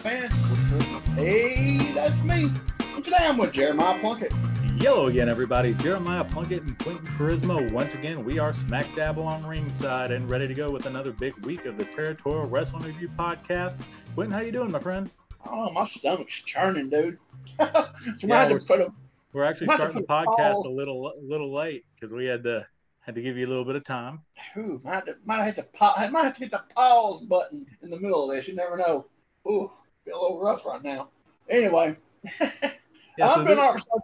Fans. Hey, that's me. And today I'm with Jeremiah Plunkett. Yellow again, everybody. Jeremiah Plunkett and Quentin Charisma. Once again, we are smack dab along ringside and ready to go with another big week of the Territorial Wrestling Review podcast. Quentin, how you doing, my friend? Oh, my stomach's churning, dude. so Yeah, I had to we're- put a We're actually starting the podcast a little a little late because we had to had to give you a little bit of time. Ooh, might have might have to might have to hit the pause button in the middle of this. You never know. Ooh, feel a little rough right now. Anyway, Yeah, I've been this, so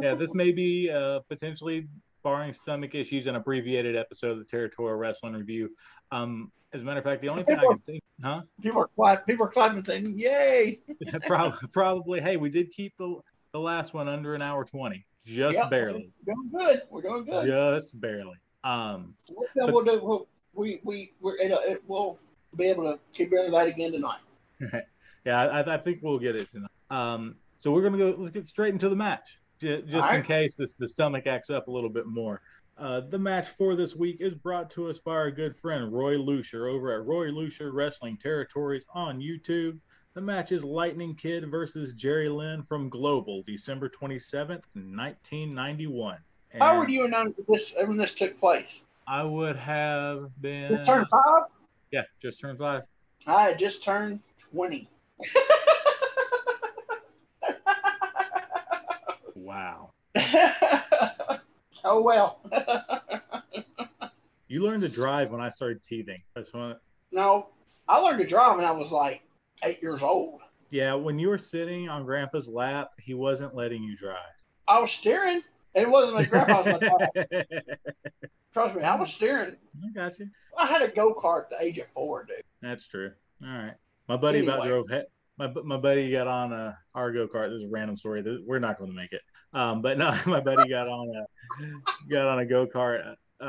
yeah, this may be uh, potentially barring stomach issues an abbreviated episode of the Territorial Wrestling Review. Um, as a matter of fact, the only thing I can think, huh? People are quiet. People are clapping, saying, "Yay!" probably, probably. Hey, we did keep the the last one under an hour twenty, just Yep, barely, We're doing good. We're doing good. just barely. Um, then we'll do? We'll, we we we're, it, it, we'll be able to keep doing that again tonight. yeah, I, I think we'll get it tonight. Um, so we're gonna go. Let's get straight into the match, J- just in Alright. case this the stomach acts up a little bit more. Uh, the match for this week is brought to us by our good friend Roy Lucier over at Roy Lucier Wrestling Territories on YouTube. The match is Lightning Kid versus Jerry Lynn from Global, December 27th, 1991. How And would you announce this when this took place? I would have been. Just turned five. Yeah, just turned five. I had just turned twenty. Wow. oh well. You learned to drive when I started teething. That's when no, I learned to drive when I was like eight years old. Yeah, when you were sitting on Grandpa's lap, he wasn't letting you drive. I was steering. It wasn't my grandpa's my dad. Trust me, I was steering. I got you. I had a go kart at the age of four, dude. That's true. All right. My buddy about drove. He- my my buddy got on a our go kart. This is a random story. This- We're not going to make it. Um, but no, my buddy got on a got on a go kart uh,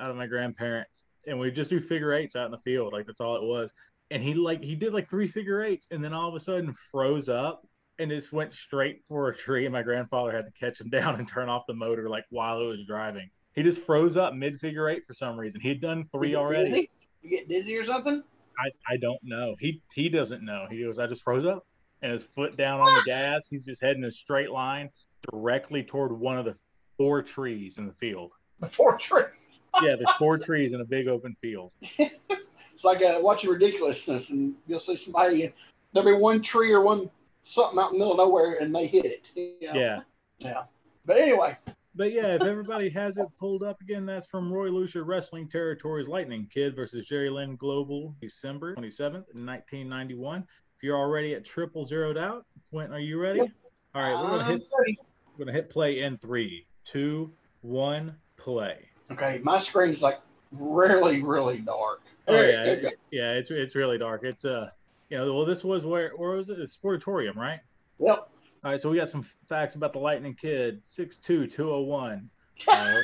out of my grandparents, and we just do figure eights out in the field. Like that's all it was. And he like he did like three figure eights, and then all of a sudden froze up and just went straight for a tree. And my grandfather had to catch him down and turn off the motor like while it was driving. He just froze up mid figure eight for some reason. He'd done You three already. dizzy? You get dizzy or something? I, I don't know. He he doesn't know. He goes, I just froze up and his foot down on the gas. He's just heading a straight line directly toward one of the four trees in the field. The four trees. Yeah, there's four trees in a big open field. It's like uh, watching ridiculousness, and you'll see somebody, there'll be one tree or one something out in the middle of nowhere, and they hit it. you know? Yeah. Yeah. But anyway, But yeah, if everybody has it pulled up again, that's from Roy Lucier Wrestling Territories Lightning Kid versus Jerry Lynn Global, December 27th, 1991. If you're already at triple zeroed out, Quentin, are you ready? Yep. All right, we're gonna hit we're gonna hit play in three, two, one, play. Okay, my screen's like really, really dark. Oh yeah, go. yeah. It's it's really dark. It's uh, you know, well, this was where where was it? It's Sportatorium, right? Yep. All right, so we got some facts about the Lightning Kid, 6'2", 201. Uh,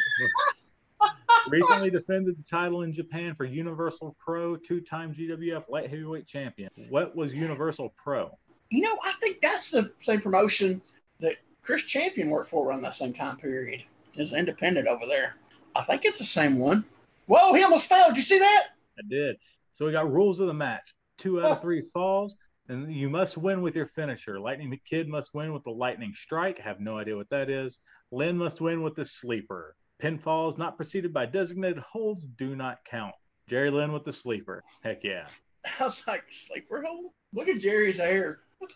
recently defended the title in Japan for Universal Pro, two-time GWF light heavyweight champion. What was Universal Pro? You know, I think that's the same promotion that Chris Champion worked for around that same time period. Is independent over there. I think it's the same one. Whoa, he almost fell. Did you see that? I did. So we got rules of the match: two out of three falls, and you must win with your finisher. Lightning Kid must win with the lightning strike. I have no idea what that is. Lynn must win with the sleeper. Pinfalls not preceded by designated holds do not count. Jerry Lynn with the sleeper. Heck yeah. I was like, sleeper hold? Look at Jerry's hair.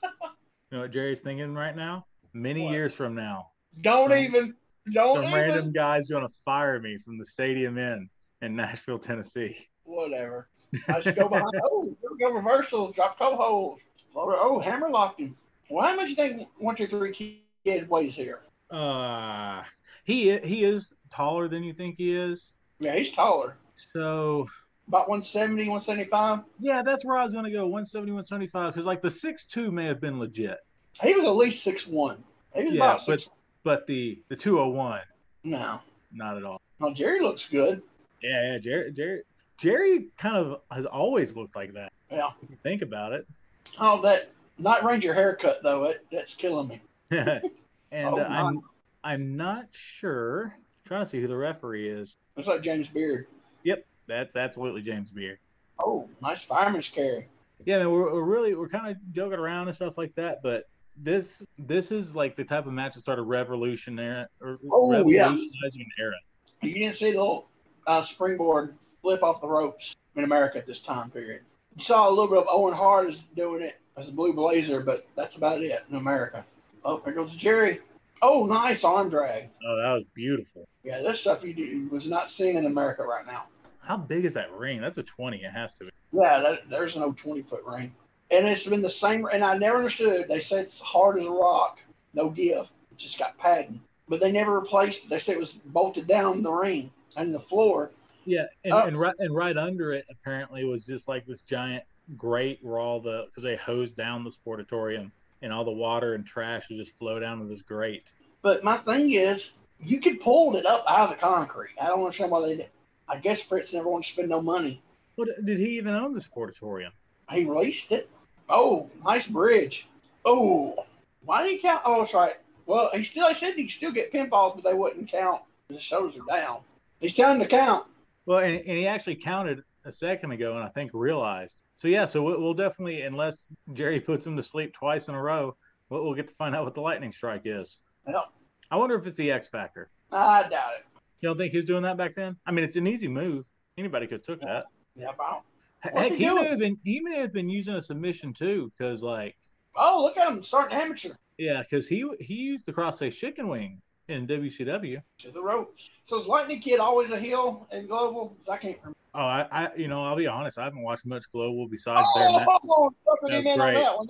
You know what Jerry's thinking right now? Many What? years from now, Don't Some- even. Don't some even. random guy's going to fire me from the Stadium Inn in Nashville, Tennessee. Whatever. I just go behind. oh, go reversal. Drop toe Oh, hammer locked him. Well, how much you think one, two, three kid weighs here? Uh, he he is taller than you think he is. Yeah, he's taller. So About 170, 175. Yeah, that's where I was going to go 170, 175. Because, like, the 6'2 may have been legit. He was at least six one. He was Yeah, about but six. but the the 201, No. not at all. No, Jerry looks good. Yeah, yeah, Jerry, Jerry, Jerry kind of has always looked like that. Yeah. If you think about it. Oh, that Night Ranger haircut though, it, that's killing me. and Oh, uh, I'm I'm not sure. trying to see who the referee is. Looks like James Beard. Yep, that's absolutely James Beard. Oh, nice fireman's carry. Yeah, man, we're, we're really we're kind of joking around and stuff like that, but this this is like the type of match that started revolutionary or Oh, yeah. revolutionizing an era. You didn't see the little uh, springboard flip off the ropes in America at this time period. You saw a little bit of Owen Hart is doing it as a Blue Blazer, but that's about it in America. Oh, there goes Jerry. Oh, nice arm drag. Oh, that was beautiful. Yeah, this stuff you, do, was not seeing in America right now. How big is that ring? That's a twenty. It has to be. Yeah, that, there's no 20 foot ring. And it's been the same, and I never understood. They said it's hard as a rock, no give. It just got padding. But they never replaced it. They said it was bolted down the ring and the floor. Yeah, and, Oh. and right and right under it apparently was just like this giant grate where all the because they hosed down the sportatorium and all the water and trash would just flow down to this grate. But my thing is, you could pull it up out of the concrete. I don't understand why they did. I guess Fritz never wanted to spend no money. What did he even own the sportatorium? He released it. Oh, nice bridge. Oh, why did he count? Oh, that's right. Well, he still, I said he could still get pinfalls, but they wouldn't count. His shoulders are down. He's telling to count. Well, and, and he actually counted a second ago, and I think realized. So yeah, so we'll, we'll definitely, unless Jerry puts him to sleep twice in a row, we'll, we'll get to find out what the lightning strike is. Yeah. I wonder if it's the X Factor. I doubt it. You don't think he was doing that back then? I mean, it's an easy move. Anybody could have took that. Yeah, I don't- Heck, he he may have been he may have been using a submission too, because like Oh, look at him starting amateur yeah, because he he used the crossface chicken wing in WCW. to the ropes. So is Lightning Kid always a heel in Global? I can't remember. Oh, I, I you know I'll be honest, I haven't watched much Global besides. Oh, That's him in on great. that one.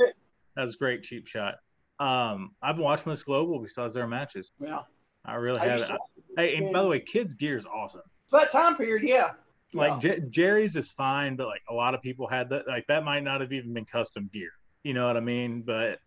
That was great cheap shot. Um, I haven't watched much Global besides their matches. Yeah. I really I haven't. Hey, and by the way, kids gear is awesome. So that time period, yeah. Like Yeah. J- Jerry's is fine, but like a lot of people had that. Like that might not have even been custom gear. You know what I mean? But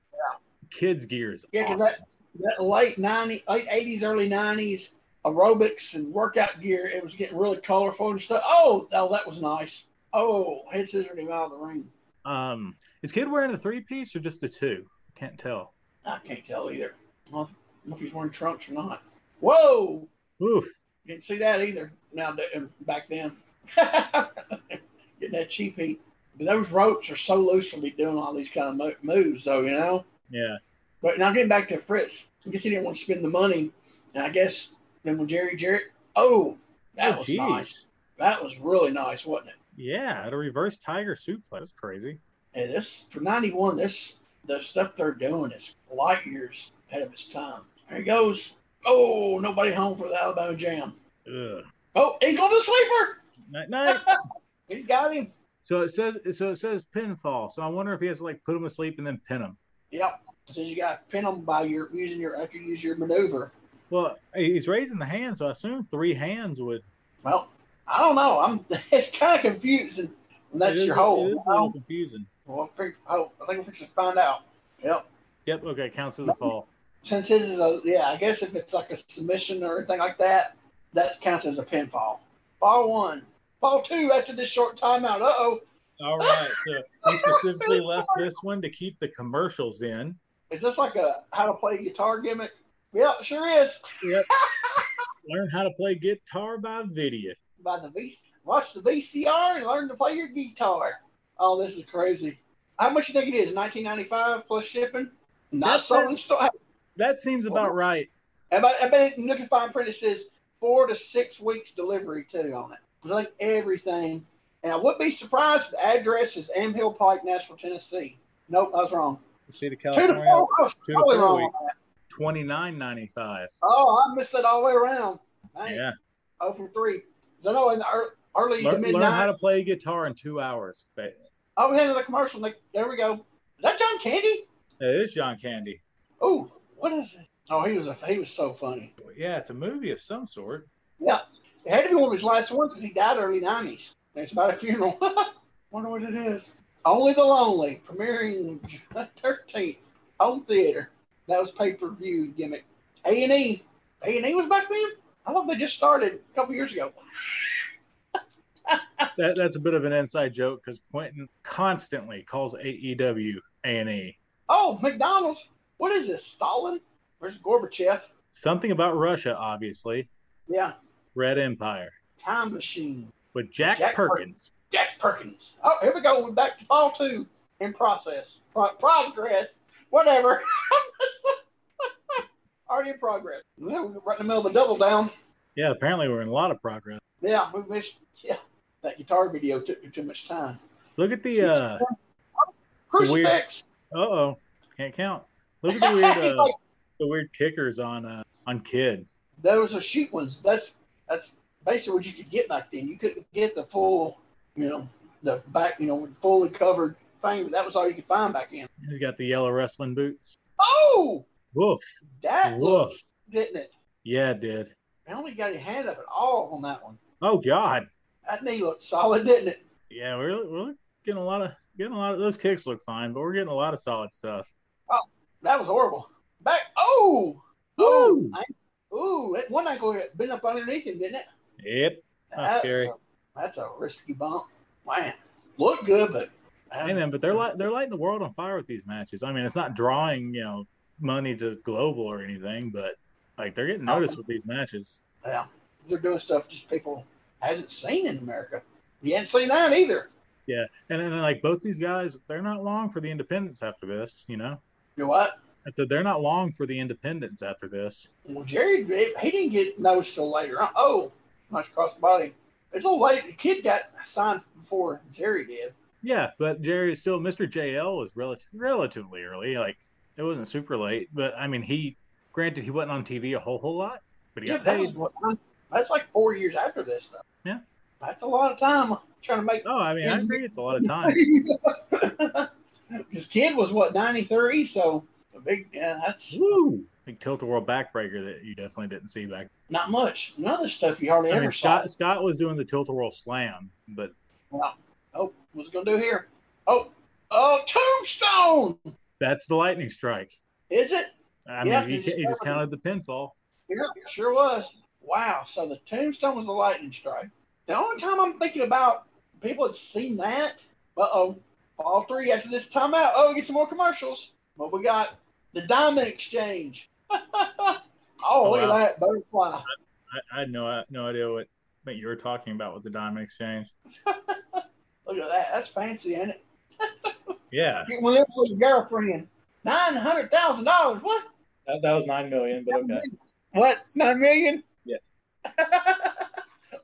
kids gear is Yeah, because awesome. that, that late 90s, late 80s, early 90s aerobics and workout gear, it was getting really colorful and stuff. Oh, oh, that was nice. Oh, head scissored him out of the ring. Um, is kid wearing a three piece or just a two? Can't tell. I can't tell either. Well, I don't know if he's wearing trunks or not. Whoa! Oof. Didn't see that either. Now um, back then, getting that cheap heat. But those ropes are so loose to be doing all these kind of moves, though. You know. Yeah. But now getting back to Fritz, I guess he didn't want to spend the money, and I guess then when Jerry Jerry, oh, that Oh, was jeez. nice. That was really nice, wasn't it? Yeah, at a reverse tiger suplex. That's crazy. And this for '91, this the stuff they're doing is light years ahead of its time. There he goes. Oh, nobody home for the Alabama Jam. Ugh. Oh, he's going to the sleeper. Night night. He's got him. so it says so it says pinfall. So I wonder if he has to like put him asleep and then pin him. Yep. Says you got to pin him by your using your after you use your maneuver. Well, he's raising the hand, so I assume three hands would. Well, I don't know. I'm. It's kind of confusing when that's your hole. It is a little confusing. Well, I think- oh, I think we're fixing to find out. Yep. Yep. Okay. Counts as a fall. Since his is a yeah, I guess if it's like a submission or anything like that, that counts as a pinfall. Fall one. Fall two after this short timeout. Uh oh. All right. So he specifically left this one to keep the commercials in. Is this like a how to play guitar gimmick? Yep, sure is. Yep. Learn how to play guitar by video. By the VC, watch the VCR and learn to play your guitar. Oh, this is crazy. How much you think it is? 1995 plus shipping. Not sold in store. That seems about right. I bet, I bet look at fine print. It says four to six weeks delivery too on it. I think everything. And I would be surprised if the address is Elm Hill Pike, Nashville, Tennessee. Nope, I was wrong. State of Two to four. I was two to totally four wrong. weeks. twenty nine ninety five. Oh, I missed that all the way around. Dang. Yeah. Oh for three. I know in the ear- early to Learn, mid learn how to play guitar in two hours. It Oh, we had the commercial. There we go. Is that John Candy? It is John Candy. Oh, what is it? Oh, he was a he was so funny. Yeah, it's a movie of some sort. Yeah, it had to be one of his last ones because he died early '90s. It's about a funeral. Wonder what it is. Only the Lonely, premiering July 13th, home theater. That was pay per view gimmick. A and E, A and E was back then. I thought they just started a couple years ago. That, that's a bit of an inside joke because Quentin constantly calls AEW A and E. Oh, McDonald's. What is this? Stalin? Where's Gorbachev? Something about Russia, obviously. Yeah, Red Empire Time Machine. With Jack, Jack Perkins. Jack Perkins. Oh, here we go. We're back to fall two. in process. Pro- progress. Whatever. Already in progress. Yeah, we're right in the middle of a double down. Yeah, apparently we're in a lot of progress. Yeah, we missed. Yeah, that guitar video took me too much time. Look at the uh Crucifix. uh oh, can't count. Look at the weird uh, like, the weird kickers on uh on Kid. those are sheet ones. That's that's basically what you could get back then. You couldn't get the full, you know, the back, you know, fully covered thing. But that was all you could find back then. He's got the yellow wrestling boots. Oh, Woof. that Woof. looks, didn't it? Yeah, it did. I only got his hand up at all on that one. Oh God. That knee looked solid, didn't it? Yeah, we're we're getting a lot of getting a lot of those kicks look fine, but we're getting a lot of solid stuff. Oh, that was horrible. Back. Oh, oh, Woo. I- ooh, that one ankle got bent up underneath him, didn't it? Yep. That's scary. A, that's a risky bump. Man, look good, but Hey man, but they're light they're lighting the world on fire with these matches. I mean, it's not drawing you know money to global or anything, but like they're getting noticed with these matches. yeah, they're doing stuff just people hasn't seen in America. You hadn't seen that either. Yeah, and then like both these guys, they're not long for the independence after this. You know, You know what? I said they're not long for the independence after this. Well, Jerry, he didn't get noticed till later. on. Oh, nice the body. It's a little late. The kid got signed before Jerry did. Yeah, but Jerry is still Mr. JL was relative, relatively early. Like it wasn't super late, but I mean he granted he wasn't on TV a whole whole lot, but he Yeah, got that paid. was what. That's like four years after this stuff. Yeah. that's a lot of time trying to make. Oh, I mean I agree, it's a lot of time. His kid was what ninety three, so a big. Yeah, that's Woo! Big tilt a whirl backbreaker that you definitely didn't see back. not much. None of the stuff you hardly I ever mean saw. Scott Scott was doing the tilt a whirl slam, but Well, oh, what's it gonna do here? Oh, oh, tombstone. that's the lightning strike. Is it? I Yeah, mean he, it's he just counted the pinfall. Yeah, sure was. Wow. So the tombstone was the lightning strike. The only time I'm thinking about people had seen that. Uh oh. All three after this timeout. Oh, we get some more commercials. What we got? The diamond exchange. Oh, oh, look wow. at that butterfly. I, I had no no idea what what you were talking about with the diamond exchange. Look at that. That's fancy, ain't it? Yeah, Get one of them for your girlfriend. Nine hundred thousand dollars. What? that, that was nine million, but okay. What? Nine million? Yeah.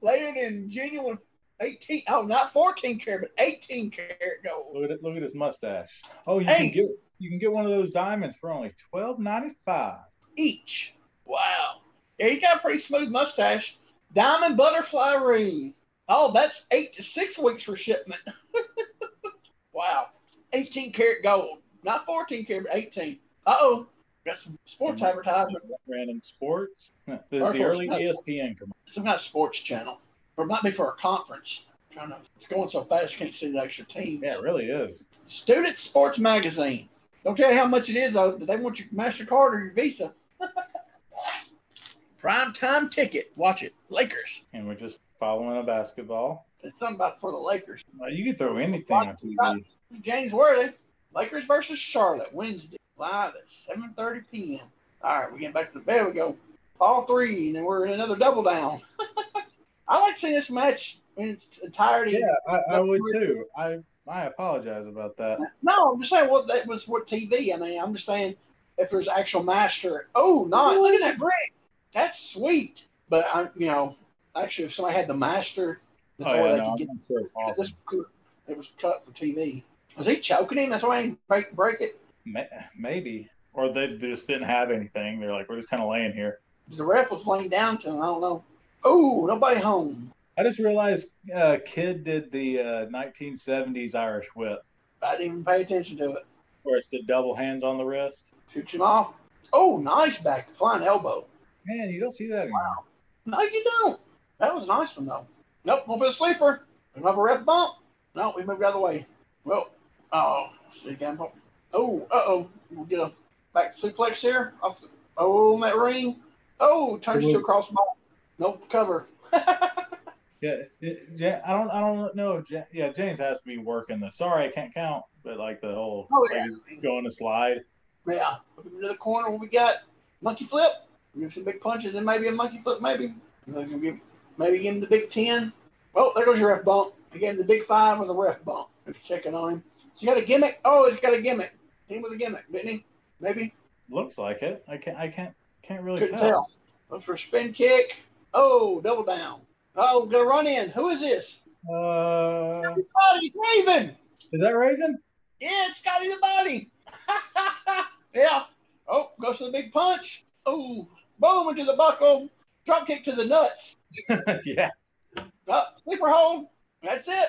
Later in genuine eighteen. Oh, not fourteen karat, but eighteen karat gold. Look at look at his mustache. Oh, you can get you can get one of those diamonds for only twelve ninety five. each. Wow. Yeah, he got a pretty smooth mustache. Diamond butterfly ring. Oh, that's eight to six weeks for shipment. wow. 18 karat gold. Not 14 karat, but 18. Uh oh. Got some sports advertisement. Random sports. This is Or the early snow. ESPN commercial. Some kind of sports channel. Or it might be for a conference. trying to, it's going so fast, you can't see the extra teams. Yeah, it really is. Student Sports Magazine. Don't tell you how much it is, though, but they want your MasterCard or your Visa. Prime time ticket. Watch it. Lakers. And we're just following a basketball. It's something about for the Lakers. Well, you can throw anything on TV. James Worthy. Lakers versus Charlotte Wednesday live at 7:30 p.m. All right, we get back to the bed. We go all three, and then we're in another double down. I like seeing this match in its entirety. Yeah, I, I would too. I I apologize about that. No, I'm just saying what that was for TV. I mean, I'm just saying if there's actual master. Oh, nice! Look at that brick. That's sweet. But I, you know, actually, if somebody had the master, that's Oh all yeah, they no, could get. I'm sure it's awesome. This it was cut for TV. Was he choking him? That's why he didn't break, break it. Maybe, or they just didn't have anything. They're like, we're just kind of laying here. The ref was laying down to him. I don't know. Oh, nobody home. I just realized uh, Kid did the uh, 1970s Irish Whip, I didn't even pay attention to it. where it's the double hands on the wrist. Shoots him off. Oh, nice back. Flying elbow. Man, you don't see that anymore. No, you don't. That was a nice one, though. Nope, one for the sleeper. Another ref bump. No, we moved out of the way. Well, oh, see again. Oh, uh oh. We'll get a back suplex here. Off the, oh, on that ring. Oh, turns to a crossbody. Nope, cover. Yeah, I don't, I don't know. Yeah, James has to be working the. Sorry, I can't count. But like the whole, Oh, yeah. going to slide. Yeah. Look into the corner. What we got? Monkey flip. Give some big punches and maybe a monkey flip, maybe. Maybe give, him the big 10. Oh, there goes your ref bump. Him the big five with a ref bump. Checking on him. So he got a gimmick? Oh, he's got a gimmick. Team with a gimmick, didn't he? Maybe. Looks like it. I can't. I can't. Can't really Couldn't tell. tell. Goes for a spin kick. Oh, double down. Oh, gonna run in. Who is this? Uh, Body Raven. is that Raven? Yeah, it's Scotty the Body. yeah. Oh, goes to the big punch. Oh, boom into the buckle. Drop kick to the nuts. yeah. Uh, sleeper hold. That's it.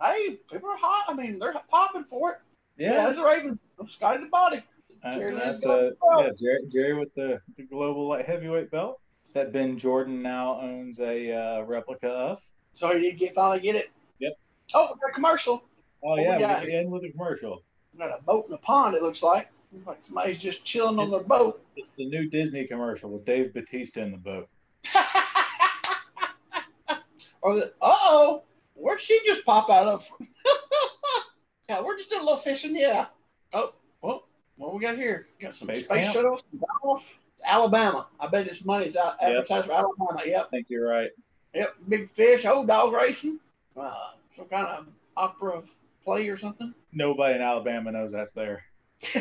Hey, people are hot. I mean, they're popping for it. Yeah, Yeah. that's a Raven. Scotty the Body. Uh, Jerry that's uh, yeah, Jerry, Jerry with the, the global light heavyweight belt that Ben Jordan now owns a uh, replica of. So he did get finally get it. Yep. Oh, we got a commercial. Oh we yeah, got we end with a commercial. We got a boat in a pond. It looks like. Like somebody's just chilling on their boat. It's the new Disney commercial with Dave Batista in the boat. or the, uh-oh, where'd she just pop out of? yeah, we're just doing a little fishing, yeah. Oh, well, what we got here? Got some Space space, camp? shuttles, some golf. Alabama. I bet this money's out advertised Yep. for Alabama. Yep, I think you're right. yep. Big fish. Oh, dog racing. Uh, some kind of opera play or something. Nobody in Alabama knows that's there.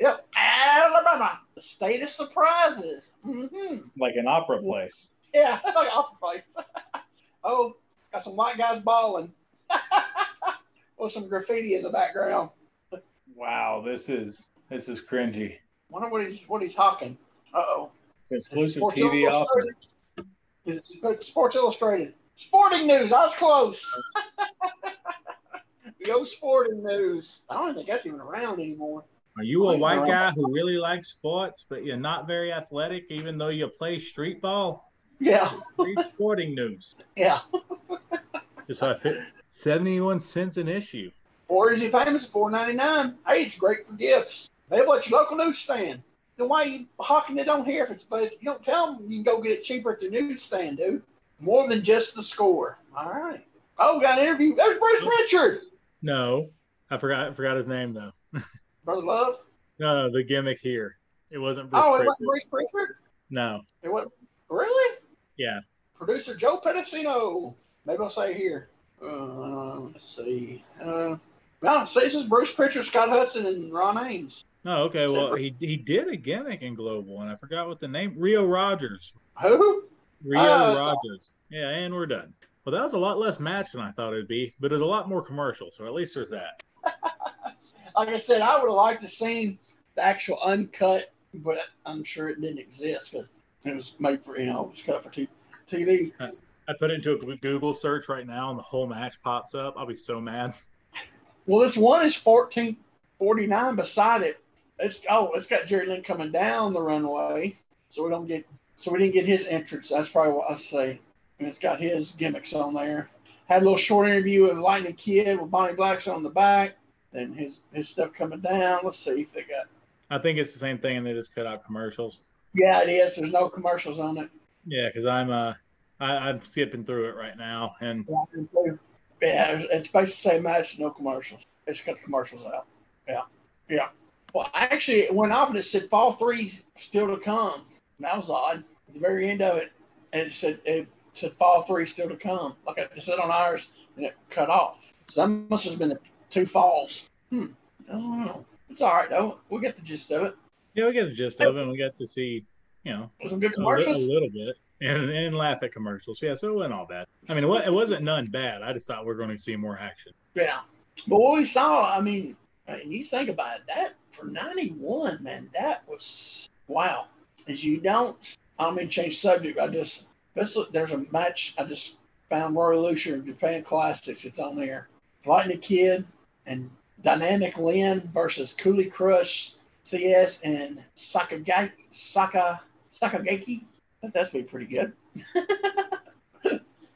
yep, Alabama. The state of surprises. hmm Like an opera place. Yeah, like opera place. oh, got some white guys balling. With some graffiti in the background. Wow, this is this is cringy. Wonder what he's what he's talking. Uh oh. It's exclusive TV offer. Is it it's Sports Illustrated? Sporting news. I was close. Yo, sporting news. I don't think that's even around anymore. Are you a white guy who really likes sports, but you're not very athletic, even though you play street ball? Yeah, Read sporting news. yeah. Just how I fit. Seventy-one cents an issue. Four easy payments, four ninety nine. Hey, it's great for gifts. Available at your local newsstand. Then why are you hawking it on here if it's but you don't tell them you can go get it cheaper at the newsstand, dude. More than just the score. All right. Oh, we got an interview. There's Bruce Prichard. No, I forgot. I forgot his name though. Brother Love. No, no, the gimmick here. It wasn't Bruce. oh, it wasn't Bruce Prichard. No. It wasn't. Really? Yeah. Producer Joe Pedicino. Maybe I'll say here. Uh, let's see. Uh, no, say this is Bruce Prichard, Scott Hudson, and Ron Ames. Oh, okay. Well, he he did a gimmick in Global, and I forgot what the name. Rio Rogers. Who? Uh, Rio Oh, Rogers. Yeah, and we're done. Well, that was a lot less match than I thought it'd be, but it's a lot more commercial. So at least there's that. Like I said, I would have liked to seen the actual uncut, but I'm sure it didn't exist. But it was made for you know, it was cut for t- TV. I put it into a Google search right now, and the whole match pops up. I'll be so mad. Well, this one is 1449 beside it. It's oh, it's got Jerry Lynn coming down the runway, so we don't get so we didn't get his entrance. That's probably what I say. And it's got his gimmicks on there. Had a little short interview with Lightning Kid with Boni Blackstone on the back, and his his stuff coming down. Let's see if they got. I think it's the same thing, and they just cut out commercials. Yeah, it is. There's no commercials on it. Yeah, because I'm uh, I, I'm skipping through it right now, and Yeah, it's it's basically the same match, no commercials. It's got the commercials out. Yeah, yeah. Well, actually, it went off and it said fall three still to come. And that was odd. At the very end of it, and it said it said fall three still to come. Like it said on ours, and it cut off. So that must have been the two falls. Hmm. I don't know. It's all right though. We'll get the gist of it. yeah, we get the gist of it. and We got to see, you know, Some good a, li- a little bit, and and laugh at commercials. Yeah, so it wasn't all bad. I mean, it, wa- it wasn't none bad. I just thought we are going to see more action. Yeah. But what we saw, I mean, I mean, you think about it, that for 91, man, that was wow. As you don't, I don't mean to change subject, I just, this, there's a match I just found Roy Lucier Japan Classics. It's on there. Lightning Kid and Dynamic Lynn versus Cooley Crush CS and Sakagaki, Saka, Sakagaki. That- That's be pretty good.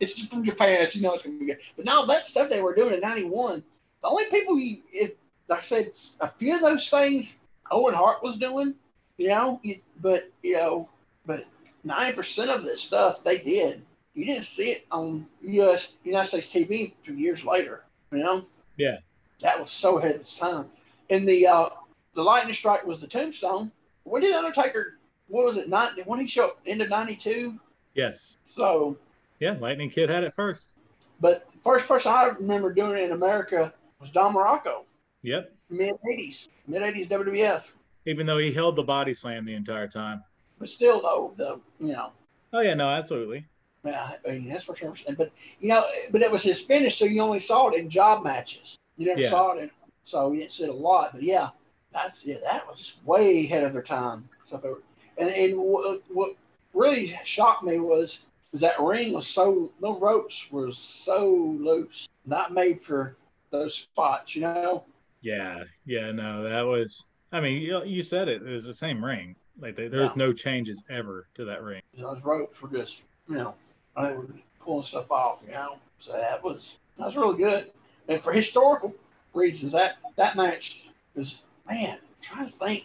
it's just from Japan, so you know it's gonna be good. But now that stuff they were doing in '91, the only people you, if like I said, a few of those things Owen Hart was doing, you know, but you know, but ninety percent of this stuff they did, you didn't see it on U.S. United States TV two years later. You know, Yeah. that was so ahead of its time. And the uh, the lightning strike was the tombstone. When did Undertaker? What was it? Not when he showed up end of '92. Yes, So yeah, Lightning Kid had it first. But first person I remember doing it in America was Don Muraco, Yep. mid '80s, mid '80s WWF. Even though he held the body slam the entire time. But still, though, the you know, Oh yeah, no, absolutely. yeah, I mean that's for sure. But you know, but it was his finish, so you only saw it in job matches. You never Yeah. saw it in, so you didn't see it a lot. But yeah, that's yeah, that was just way ahead of their time. So and and what, what really shocked me was is that ring was so the ropes were so loose, not made for those spots. You know, Yeah, yeah, no, that was. I mean, you, you said it. It was the same ring. Like they, there was Yeah. no changes ever to that ring. those ropes were just you know they were pulling stuff off. You know, so that was that was really good. And for historical reasons, that that match was man. I'm trying to think.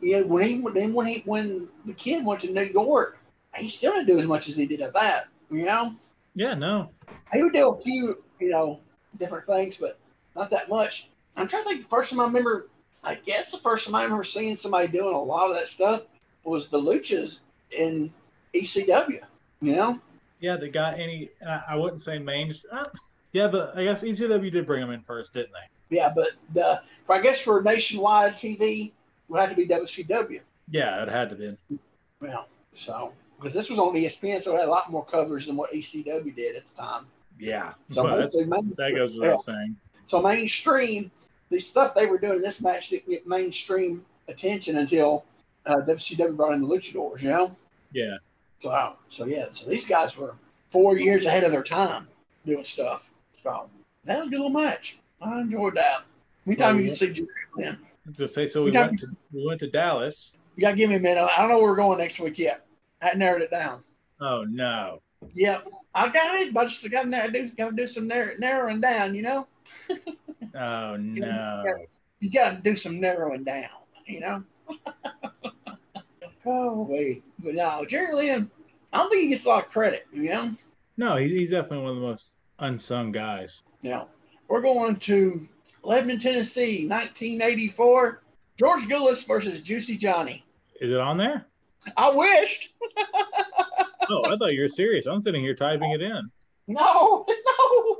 Yeah, when he then when he when the kid went to New York, he still didn't do as much as he did at that. You know, Yeah, no, he would do a few you know different things, but not that much. I'm trying to think. The first time I remember, I guess the first time I remember seeing somebody doing a lot of that stuff was the Luchas in ECW. You know, yeah, they got any. I, wouldn't say main. Uh, yeah, but I guess ECW did bring them in first, didn't they? yeah, but the for I guess for nationwide TV it would have to be WCW. Yeah, it had to be. Well, so because this was on ESPN, so it had a lot more coverage than what ECW did at the time. Yeah, So but that's, mostly main, that goes yeah. without saying. So mainstream, the stuff they were doing in this match didn't get mainstream attention until uh, WCW brought in the Luchadors. You know, Yeah, so so yeah, so these guys were four years ahead of their time doing stuff. So that was a good little match. I enjoyed that. Anytime Well, you can see Jerry Lynn. just say so. We Yeah. went to we went to Dallas. You gotta give me a minute. I don't know where we're going next week yet. I narrowed it down. Oh no, Yep. I got it, but I just got to do got to do some narrow, narrowing down. You know, oh no. you got to do some narrowing down. You know. oh wait, but no, Jerry Lynn. I don't think he gets a lot of credit. You know. No, he's definitely one of the most unsung guys. Now we're going to Lebanon, Tennessee, 1984. George Gillis versus Juicy Johnny. Is it on there? I wished. Oh, I thought you were serious. I'm sitting here typing it in. No, no.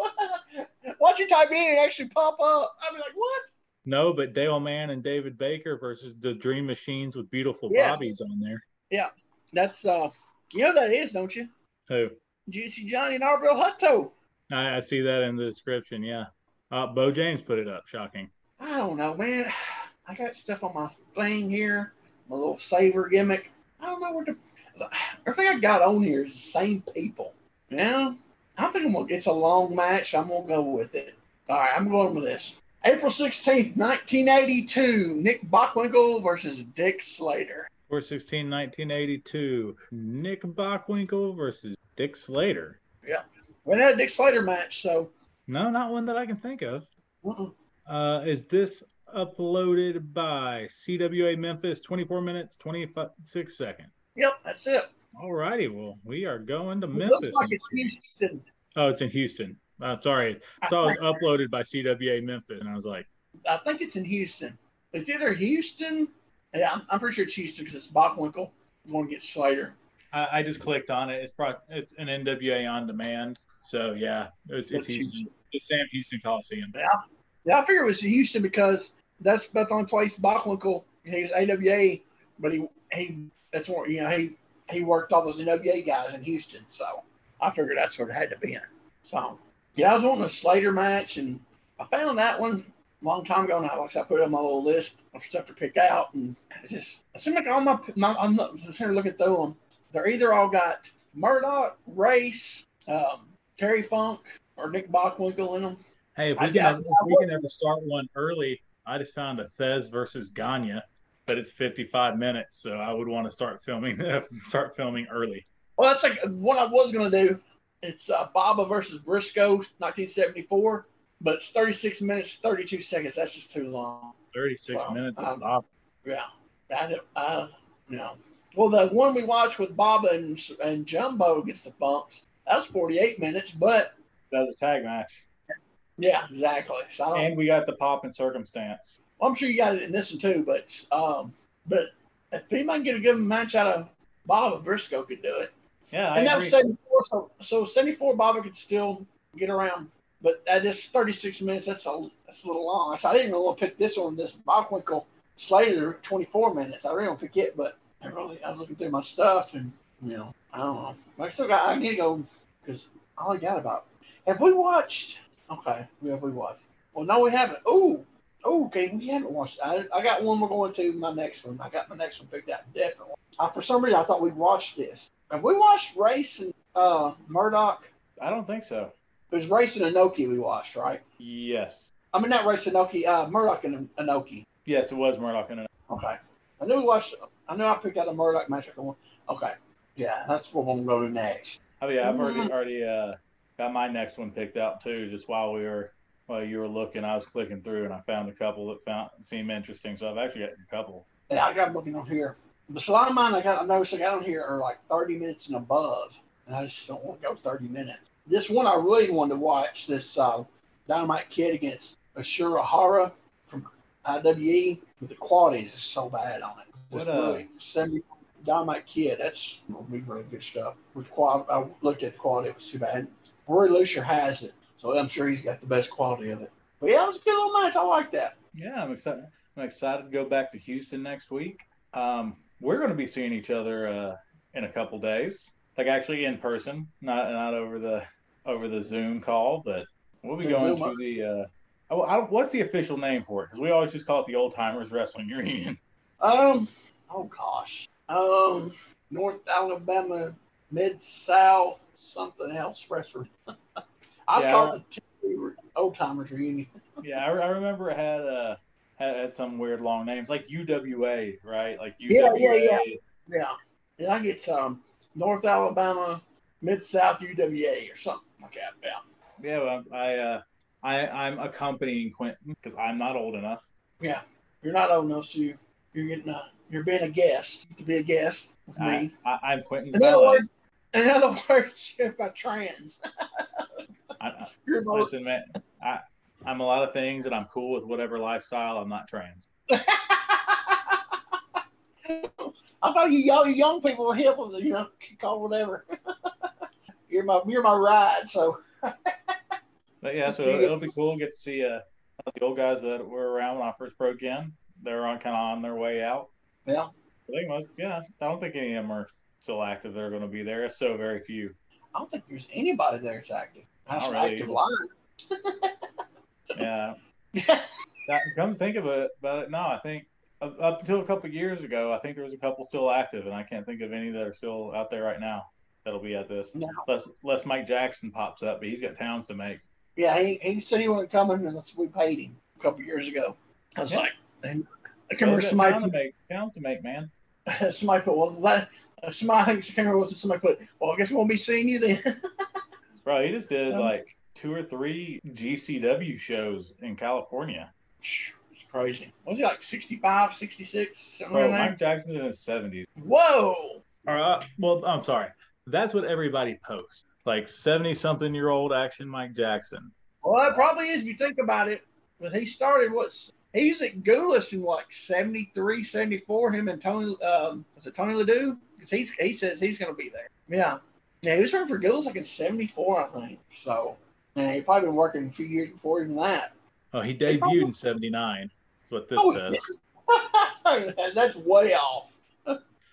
Watch you type it in and actually pop up. I'd be like, what? No, but Dale Mann and David Baker versus the Dream Machines with beautiful Yes. bobbies on there. Yeah, that's uh, you know that is, don't you? Who? Juicy Johnny and Arbel Hutto. I, I see that in the description. Yeah. Uh, Bo James put it up. Shocking. I don't know, man. I got stuff on my thing here, my little saver gimmick. I don't know where to. Everything I got on here is the same people. Yeah, I think I'm gonna. It's a long match. I'm gonna go with it. All right, I'm going with this. April 16th, 1982. Nick Bockwinkel versus Dick Slater. 416 1982. Nick Bockwinkel versus Dick Slater. Yeah. We had a Dick Slater match, so No, not one that I can think of. uh-uh. Uh, is this uploaded by CWA Memphis? 24 minutes, 26 seconds. yep, that's it. All righty. Well, we are going to It Memphis. looks like it's Houston. Oh, it's in Houston. Uh, sorry. I saw it was uploaded by CWA Memphis, and I was like, I think it's in Houston. It's either Houston. Yeah, I'm, I'm pretty sure it's Houston because it's Bockwinkel going to get Slater. I, I just clicked on it. It's pro- it's an NWA on demand. So yeah, it's, it's That's Houston. It's Sam Houston Coliseum. Yeah, yeah. I figure it was Houston because that's about the only place Bockwinkel. He was AWA, but he he that's where you know he he worked all those NWA guys in Houston. So I figured that's where it had to be in. So yeah, I was wanting a Slater match, and I found that one a long time ago now. Like I put it on my little list of stuff to pick out, and it just it seemed like all my, my I'm not I'm trying to look at through them. They're either all got Murdoch, Race, um, Terry Funk, or Nick Bockwinkel in them. Hey, if I we can, if we can ever start one early, I just found a Thesz versus Gagne, but it's 55 minutes, so I would want to start filming start filming early. Well, that's like what I was going to do. It's uh, Baba versus Briscoe, 1974, but it's 36 minutes, 32 seconds. That's just too long. 36 Wow. minutes Um, of. Yeah. I, I, you know. Well, the one we watched with Baba and, and Jumbo gets the bumps. That was 48 minutes, but That was a tag match, yeah, exactly. So and we got the pop and circumstance. I'm sure you got it in this one too, but um, but if anybody can get a good match out of Baba, Briscoe could do it. Yeah, I and that agree. was 74, so, so 74 Baba could still get around but at this 36 minutes, that's a that's a little long. I said I didn't want to pick this one, this Bockwinkel Slater 24 minutes. I really want to pick it, but I really I was looking through my stuff and you know I don't know. I still got I need to go because all I got about. Have we watched? Okay, we have we watched? Well, no, we haven't. Oh, okay, we haven't watched. I, I got one. We're going to my next one. I got my next one picked out. Definitely. Uh, for some reason, I thought we'd watched this. Have we watched Race and uh, Murdoch? I don't think so. It was Race and Inoki we watched, right? Yes. I mean, not Race and Inoki, uh, Murdoch and Inoki. Yes, it was Murdoch and Inoki. Okay. I knew we watched. I knew I picked out a Murdoch match. Okay. Yeah, that's what we're going to go to next. Oh yeah, I've already already uh, got my next one picked out too. Just while we were while you were looking, I was clicking through and I found a couple that found seemed interesting. So I've actually got a couple. Yeah, I got looking on here. But a lot of mine I got I noticed I got on here are like 30 minutes and above, and I just don't want to go 30 minutes. This one I really wanted to watch this uh, Dynamite Kid against Ashura Hara from IWE, but the quality is so bad on it. It's What, uh, really 70 Dynamite Kid. That's gonna be really good stuff. With quality, I looked at the quality; it was too bad. Roy Lucier has it, so I'm sure he's got the best quality of it. But yeah, it was a good little match. I like that. Yeah, I'm excited. I'm excited to go back to Houston next week. Um, we're going to be seeing each other uh, in a couple days, like actually in person, not not over the over the Zoom call, but we'll be The going Zoom- to the. Uh, oh, I, what's the official name for it? Because we always just call it the Old Timers Wrestling Reunion. Um, oh gosh, um, North Alabama, Mid South, something else wrestling. I Yeah. thought the old timers reunion. yeah, I, I remember it had uh had, had some weird long names like UWA, right? Like UWA. Yeah, yeah, yeah. Yeah, yeah, I get um North Alabama, Mid South UWA or something like that. Yeah, Yeah, well, I uh, I I'm accompanying Quentin because I'm not old enough. yeah. You're not old enough, so you, you're getting a, you're being a guest. You can be a guest with I, me. I, I'm Quentin's In other words, in other words, if I trans, I, I, listen, man, I I'm a lot of things, and I'm cool with whatever lifestyle. I'm not trans. I thought you y'all young people were hip with it, you know, call whatever. you're my you're my ride, so But yeah, so it'll, it'll be cool. to Get to see uh, the old guys that were around when I first broke in. They're on kind of on their way out. yeah. I think most, yeah. I don't think any of them are still active. They're going to be there. It's so very few. I don't think there's anybody there that's active. An really active line. Yeah. That, come think of it, about it, no, I think up until a couple of years ago, I think there was a couple still active, and I can't think of any that are still out there right now that'll be at this. No. Unless, unless Mike Jackson pops up, but he's got towns to make. Yeah, he, he said he wasn't coming unless we paid him a couple years ago. I was Yeah. like, and I can remember got towns to make, towns to make, man. somebody put, well, that, uh, somebody, I think, I can't remember what somebody put, well, I guess we won't be seeing you then. Bro, he just did Um, like two or three GCW shows in California. it's crazy. Was he like 65, 66, something Bro, like that? Mike Jackson's in his 70s. Whoa! All right. Well, I'm sorry. That's what everybody posts. Like 70 something year old action Mike Jackson. Well, it probably is if you think about it. But he started what's He's at Gulas in like 73, 74. Him and Tony, um, was it Tony Ledoux? Because he's he says he's going to be there. Yeah, yeah. He was running for Gulas like in 74, I think. So, and he probably been working a few years before even that. Oh, he debuted in 79. That's what this Oh, says. That's way off.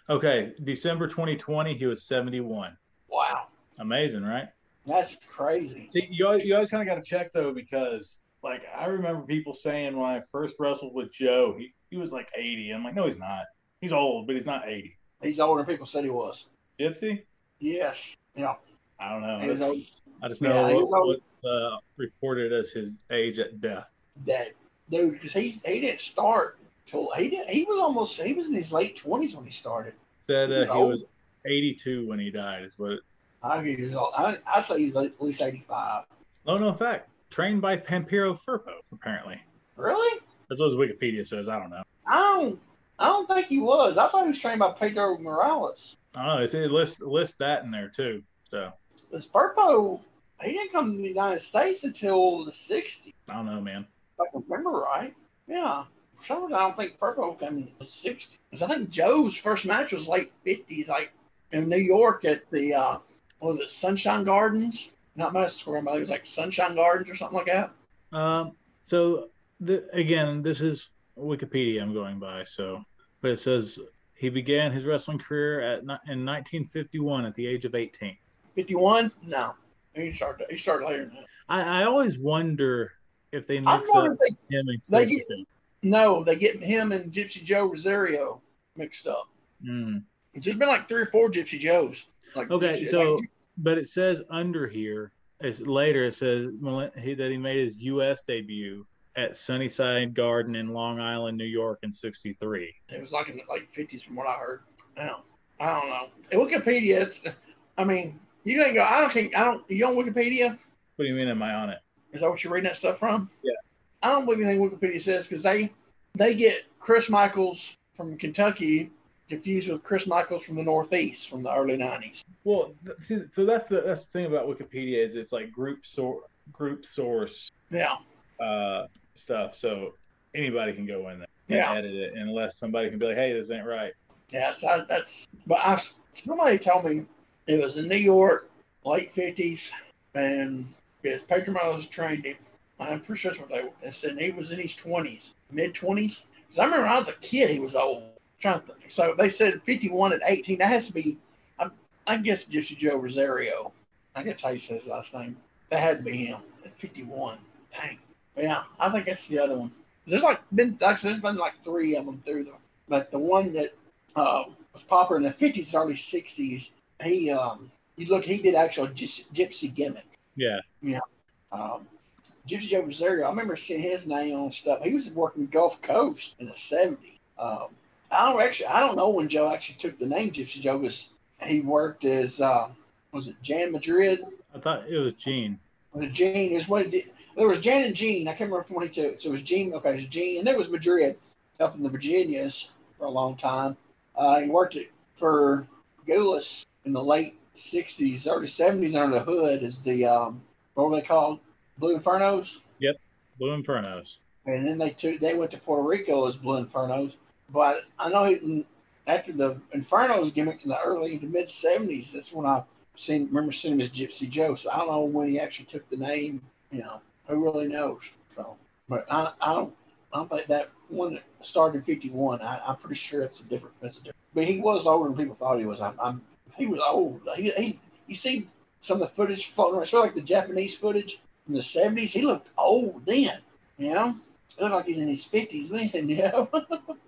Okay. December 2020, he was 71. Wow, Amazing, right? that's crazy. See, you always, you always kind of got to check though, because like I remember people saying when I first wrestled with Joe, he, he was like 80. I'm like, no, he's not. He's old, but he's not 80. He's older than people said he was. Gypsy? Yes. Yeah. I don't know. Old. I just know he what, old. what's uh, reported as his age at death. that dude because he he didn't start till he did he was almost he was in his late twenties when he started. Said He was uh, he was 82 when he died. Is what? I think he was. I I say he's at least eighty five. Oh no, fact, trained by Pampiro Firpo. Apparently, Really? that's what his Wikipedia says. I don't know. I don't I don't think he was. I thought he was trained by Pedro Morales. I don't know. It's, it lists lists that in there too. So This Firpo he didn't come to the United States until the sixties. I don't know, man. If I can remember right. Yeah. For some reason, I don't think Purple came in the 60s. 'Cause I think Joe's first match was late 50s, like in New York at the, uh, what was it, Sunshine Gardens? not my Square but it was like Sunshine Gardens or something like that. Um, so the, again, this is Wikipedia I'm going by. So, but it says he began his wrestling career at in 1951 at the age of 18. 51? No, he started. He started later. I, I always wonder if they mix up if they, him and they Christopher. no, they get him and Gypsy Joe Rosario mixed up. Mm. There's been like three or four Gypsy Joes. Like Okay, Gypsy- so like, but it says under here. It's later. It says he, that he made his U.S. debut at Sunnyside Garden in Long Island, New York, in '63. it was like in the late 50s from what I heard. Now, I don't know. In Wikipedia, it's. I mean, you ain't go. I don't think. I don't. You on Wikipedia? What do you mean? Am I on it? Is that what you're reading that stuff from? Yeah. I don't believe anything Wikipedia says because they they get Chris Michaels from Kentucky confused with Chris Michaels from the Northeast from the early '90s. Well, th- see, so that's the that's the thing about Wikipedia is it's like group sor- group source Yeah, uh, stuff. So anybody can go in there and Yeah. edit it unless somebody can be like, "Hey, this ain't right." yeah. So I, that's. But I somebody told me it was in New York, late '50s, and yes, Pedro Morales trained him. I'm pretty sure that's what they, they said. He was in his 20s, mid 20s. Because I remember when I was a kid, he was old. trying to think. So they said 51 at 18. That has to be, I, I guess, Gypsy Joe Rosario. I guess how he says his last name. That had to be him at 51. Dang. But yeah, I think that's the other one. There's like been, actually there's been like three of them through the, but the one that uh, was popular in the 50s, early 60s, he, um, you look, he did actual gypsy, gypsy gimmick. Yeah. Yeah. Um, Gypsy Joe Rosario, I remember seeing his name on stuff. He was working Gulf Coast in the 70s. Um, I don't actually, I don't know when Joe actually took the name Gypsy Joe because he worked as, uh, was it Jan Madrid? I thought it was Gene. Was it Gene? Is what it did. There was Jan and Gene. I can't remember from when he took. So it was Gene. Okay, it was Gene, and there was Madrid up in the Virginias for a long time. Uh, he worked it for Gulas in the late '60s, early '70s under the hood as the um, what were they called? Blue Infernos. Yep, Blue Infernos. and then they took they went to Puerto Rico as Blue Infernos. But I know he, after the Infernos gimmick in the early to mid seventies, that's when I seen remember seeing him as Gypsy Joe. So I don't know when he actually took the name. You know, who really knows? So, but I, I don't I don't think that one that started in fifty one. I'm pretty sure it's a different. That's a different. But he was older than people thought he was. I'm, I'm he was old. He, he you see some of the footage floating around, sort of like the Japanese footage from the seventies. He looked old then. You know, he looked like he's in his fifties then. You know.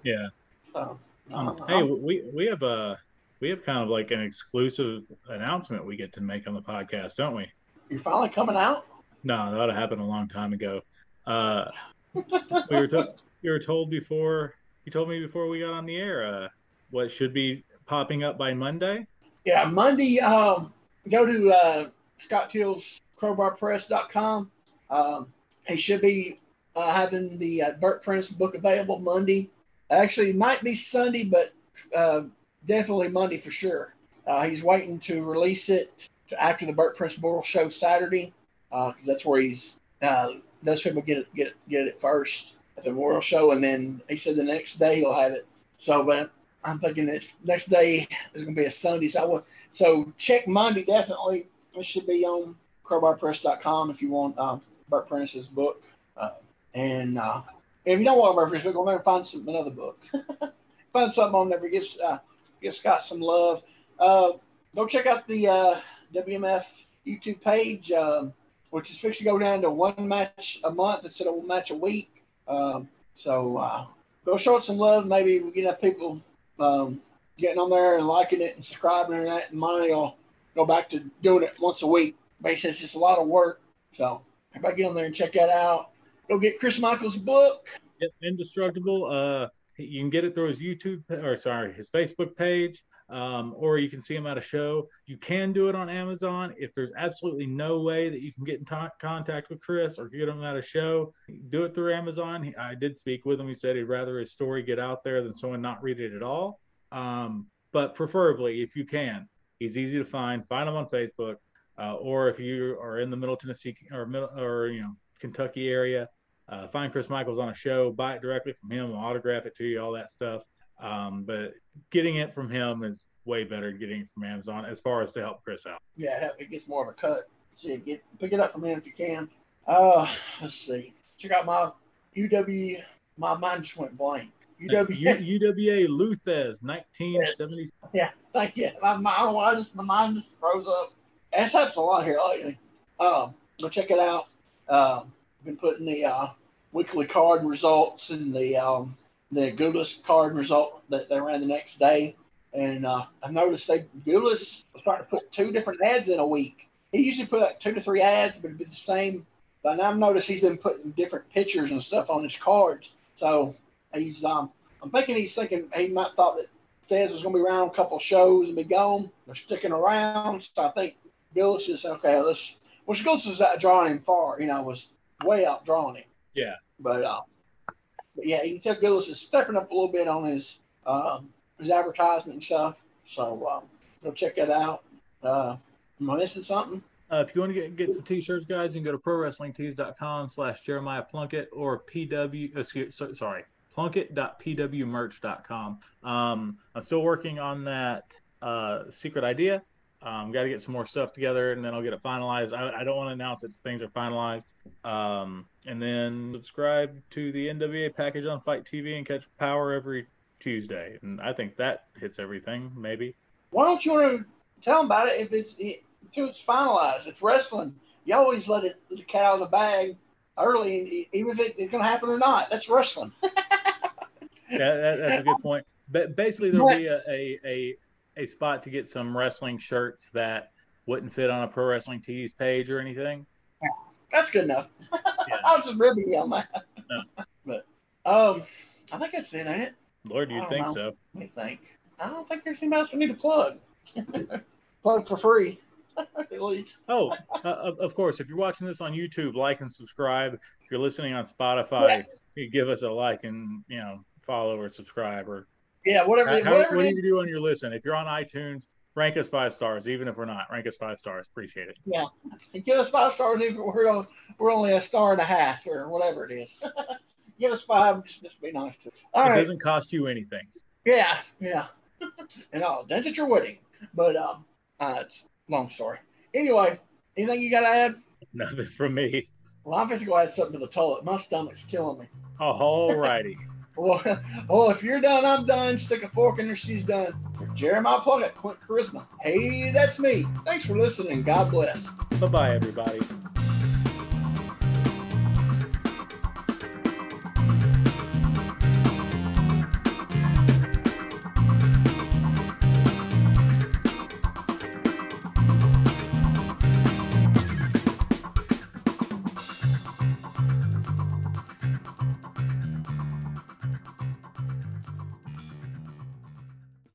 Yeah. so, I know. Hey, we we have a we have kind of like an exclusive announcement we get to make on the podcast, don't we? you're finally coming out. No, that would have happened a long time ago. Uh, we were to- you were told before you told me before we got on the air uh, what should be popping up by Monday. Yeah, Monday. Um, go to uh, Scott Teal's crowbarpress.com. Um, he should be uh, having the uh, Burt Prince book available Monday. Actually, might be Sunday, but uh, definitely Monday for sure. Uh, he's waiting to release it after the Burt Prince Memorial Show Saturday, because that's where he's. Uh, those people get it, get get it first at the Memorial Show, and then he said the next day he'll have it. So, but I'm thinking this next day is going to be a Sunday. So, I will, so check Monday definitely. It should be on crowbarpress.com if you want um, Burt Prince's book. Uh, and uh, if you don't want Burt book, go there and find some another book. find something on there. Give uh, give Scott some love. Uh, go check out the uh, WMF YouTube page, um, which is fixed to go down to one match a month instead of one match a week. Um, so uh, go show it some love. Maybe we get enough people um, getting on there and liking it and subscribing and that, and money will go back to doing it once a week. But he says it's just a lot of work. So everybody get on there and check that out. Go get Chris Michaels' book. Yep, Indestructible. Uh, you can get it through his YouTube or sorry, his Facebook page, um, or you can see him at a show. You can do it on Amazon. If there's absolutely no way that you can get in t- contact with Chris or get him at a show, do it through Amazon. He, I did speak with him. He said he'd rather his story get out there than someone not read it at all. Um, but preferably, if you can, he's easy to find. Find him on Facebook, uh, or if you are in the Middle Tennessee or middle or you know Kentucky area, uh, find Chris Michaels on a show, buy it directly from him, autograph it to you, all that stuff. Um, but getting it from him is way better than getting it from Amazon as far as to help Chris out. Yeah, it gets more of a cut. See, get pick it up from him if you can. Uh, let's see. Check out my UW. My mind just went blank. UW. U- UWA Lou Thesz, 1970. Yeah, thank you. My, my, I don't know why, just my mind just froze up. That's happens a lot here lately. Um, go check it out. Um, been putting the uh, weekly card results and the um, the Gulas card result that they ran the next day. And uh, I've noticed they Gulas was starting to put two different ads in a week. He usually put like two to three ads, but it'd be the same. But now I've noticed he's been putting different pictures and stuff on his cards. So he's um I'm thinking he's thinking he might thought that Thesz was gonna be around a couple of shows and be gone. They're sticking around. So I think Gulas is okay, let's which Gulas is out drawing him far, you know, was way out drawing him. Yeah. But uh but yeah, you can tell Gulas is stepping up a little bit on his um his advertisement and stuff. So um go check that out. Uh am I missing something? Uh, if you want to get, get some t-shirts, guys, you can go to prowrestlingtees.com slash Jeremiah Plunkett or PW, excuse, so, sorry, plunkett.pwmerch.com. Um, I'm still working on that uh, secret idea. Um, got to get some more stuff together and then I'll get it finalized. I, I don't want to announce that things are finalized. Um, and then subscribe to the NWA package on FITE TV and catch Power every Tuesday. And I think that hits everything, maybe. Why don't you want to tell them about it if it's until it's finalized? It's wrestling. You always let it the cat out of the bag early, even if it's going to happen or not. That's wrestling. yeah, that, that's a good point. But basically, there'll be a, a, a, spot to get some wrestling shirts that wouldn't fit on a pro wrestling tees page or anything. That's good enough. Yeah. I was just ribbing you on that. No. But um, I think that's it, ain't it? Lord, you'd think know. so. Me think. I don't think there's anybody else we need to plug. plug for free. At least. Oh, uh, of of course, if you're watching this on YouTube, like and subscribe. If you're listening on Spotify, you give us a like and you know follow or subscribe or Yeah, whatever. how, whatever what do you do on your listen? If you're on iTunes, rank us five stars. Even if we're not, rank us five stars. Appreciate it. And give us five stars even if we're on, we're only a star and a half or whatever it is. give us five. Just, just be nice to us. All it right. doesn't cost you anything. Yeah, yeah. and all That's at your wedding. But um, uh, it's a long story. Anyway, anything you got to add? Nothing from me. Well, I'm just going to add something to the toilet. My stomach's killing me. All righty. Well, well, if you're done, I'm done. Stick a fork in her, she's done. Jeremiah Plunkett, Quint Charisma. Hey, that's me. Thanks for listening. God bless. bye bye, everybody.